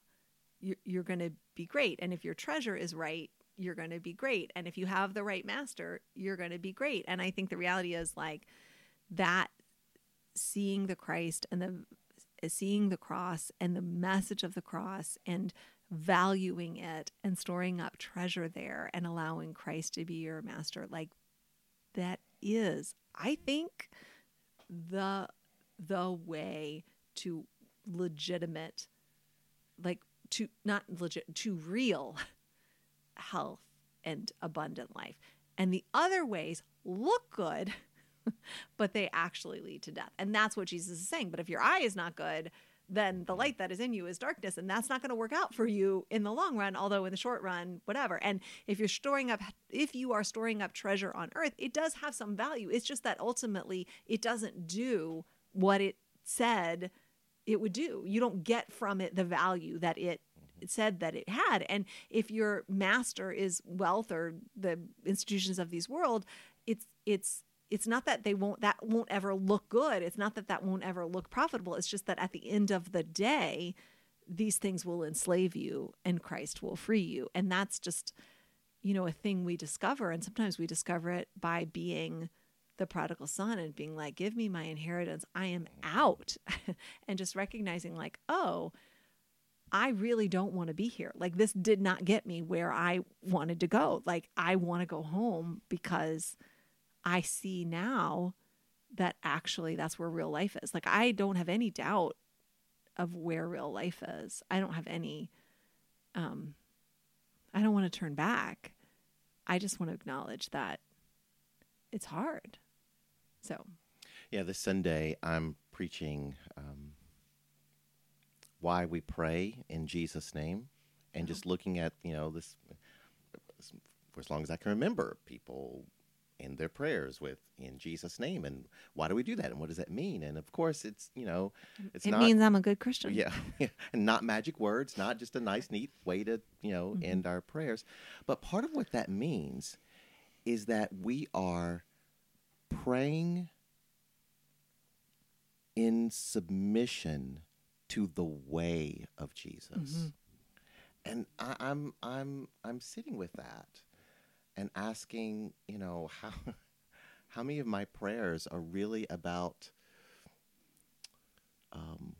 you're, you're going to be great and if your treasure is right you're going to be great. And if you have the right master, you're going to be great. And I think the reality is like that seeing the Christ and the seeing the cross and the message of the cross and valuing it and storing up treasure there and allowing Christ to be your master like that is I think the the way to legitimate like to not legit to real (laughs) health and abundant life. And the other ways look good, (laughs) but they actually lead to death. And that's what Jesus is saying. But if your eye is not good, then the light that is in you is darkness and that's not going to work out for you in the long run although in the short run whatever. And if you're storing up if you are storing up treasure on earth it does have some value. It's just that ultimately it doesn't do what it said it would do. You don't get from it the value that it mm-hmm. said that it had. And if your master is wealth or the institutions of these world it's it's it's not that they won't that won't ever look good. It's not that that won't ever look profitable. It's just that at the end of the day these things will enslave you and Christ will free you. And that's just you know a thing we discover. And sometimes we discover it by being the prodigal son and being like give me my inheritance. I am out. (laughs) And just recognizing like oh I really don't want to be here. Like, this did not get me where I wanted to go. Like, I want to go home because I see now that actually that's where real life is. Like, I don't have any doubt of where real life is. I don't have any, um, I don't want to turn back. I just want to acknowledge that it's hard. So, yeah, this Sunday I'm preaching um, why we pray in Jesus' name, and just looking at you know this for as long as I can remember, people in their prayers with in Jesus' name, and why do we do that, and what does that mean? And of course, it's you know, it's it not, means I'm a good Christian. (laughs) Yeah, and not magic words, not just a nice, neat way to you know mm-hmm. end our prayers, but part of what that means is that we are praying in submission to the way of Jesus. Mm-hmm. And I, I'm I'm I'm sitting with that and asking, you know, (laughs) how how many of my prayers are really about um,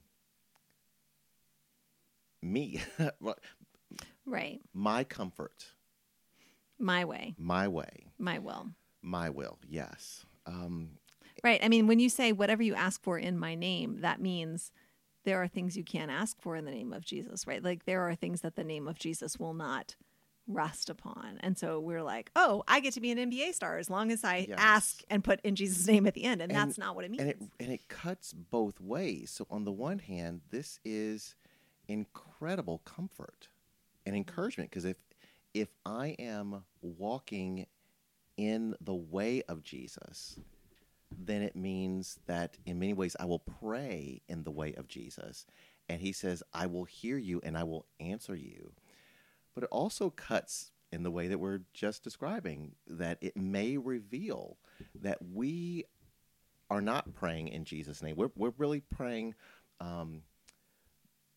me, (laughs) right? My comfort, my way, my way, my will, my will. Yes. Um, right. I mean, when you say whatever you ask for in my name, that means there are things you can't ask for in the name of Jesus, right? Like there are things that the name of Jesus will not rest upon. And so we're like, oh, I get to be an NBA star as long as I yes. ask and put in Jesus' name at the end. And, and, that's not what it means. And it, and it cuts both ways. So on the one hand, this is incredible comfort and mm-hmm. encouragement because if if I am walking in the way of Jesus, then it means that in many ways I will pray in the way of Jesus. And he says, I will hear you and I will answer you. But it also cuts in the way that we're just describing, that it may reveal that we are not praying in Jesus' name. We're, we're really praying um,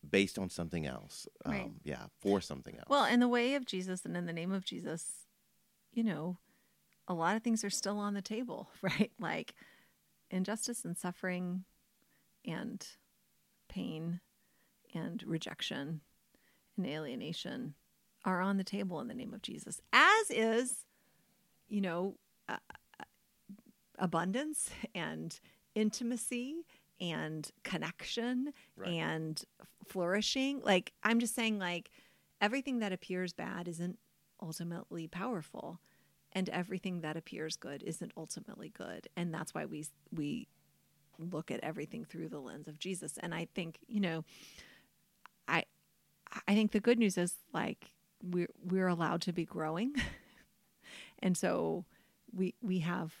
based on something else. Um, right. Yeah, for something else. Well, in the way of Jesus and in the name of Jesus, you know, a lot of things are still on the table, (laughs) right? Like injustice and suffering and pain and rejection and alienation are on the table in the name of Jesus, as is, you know, uh, abundance and intimacy and connection right. and flourishing. Like, I'm just saying, like, everything that appears bad isn't ultimately powerful and everything that appears good isn't ultimately good and that's why we we look at everything through the lens of Jesus and I think you know I I think the good news is like we're we're allowed to be growing. (laughs) And so we we have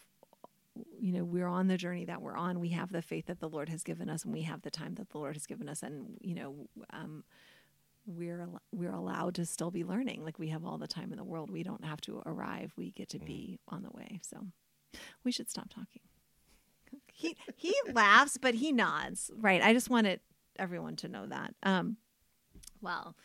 you know we're on the journey that we're on. We have the faith that the lord has given us and we have the time that the lord has given us. And you know um, we're we're allowed to still be learning. Like we have all the time in the world. We don't have to arrive. We get to be mm. on the way. So we should stop talking. (laughs) He he laughs but he nods. Right. I just wanted everyone to know that. Um well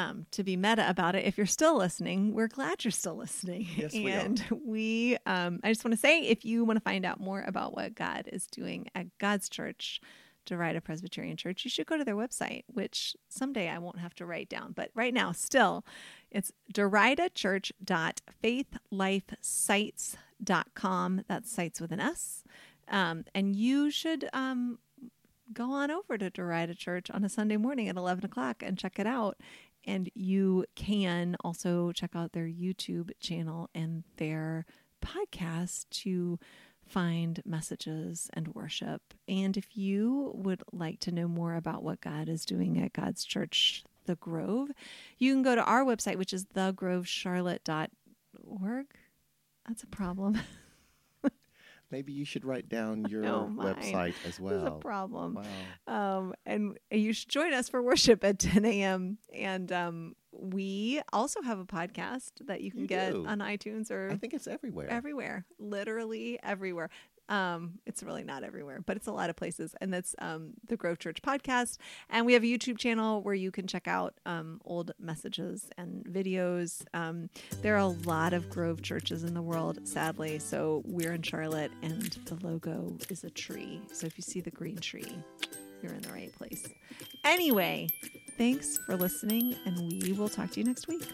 um, to be meta about it, if you're still listening, we're glad you're still listening. (laughs) Yes, we are. and we, um, I just want to say, if you want to find out more about what God is doing at God's church, Derita Presbyterian Church, you should go to their website, which someday I won't have to write down. But right now, still, it's deritachurch.faithlifesites.com. That's sites with an S. Um, and you should um, go on over to Derita Church on a Sunday morning at 11 o'clock and check it out. And you can also check out their YouTube channel and their podcast to find messages and worship. And if you would like to know more about what God is doing at God's Church, The Grove, you can go to our website, which is thegrovecharlotte.org. That's a problem. (laughs) Maybe you should write down (laughs) your know website as well. That's a problem. Wow. Um, and you should join us for worship at (laughs) 10 a.m. And um, we also have a podcast that you can You get do. on iTunes or I think it's everywhere. everywhere, literally everywhere. Um, it's really not everywhere, but it's a lot of places. And that's um, the Grove Church podcast. And we have a YouTube channel where you can check out um, old messages and videos. Um, there are a lot of Grove churches in the world, sadly. So we're in Charlotte, and the logo is a tree. So if you see the green tree, you're in the right place. Anyway, thanks for listening, and we will talk to you next week.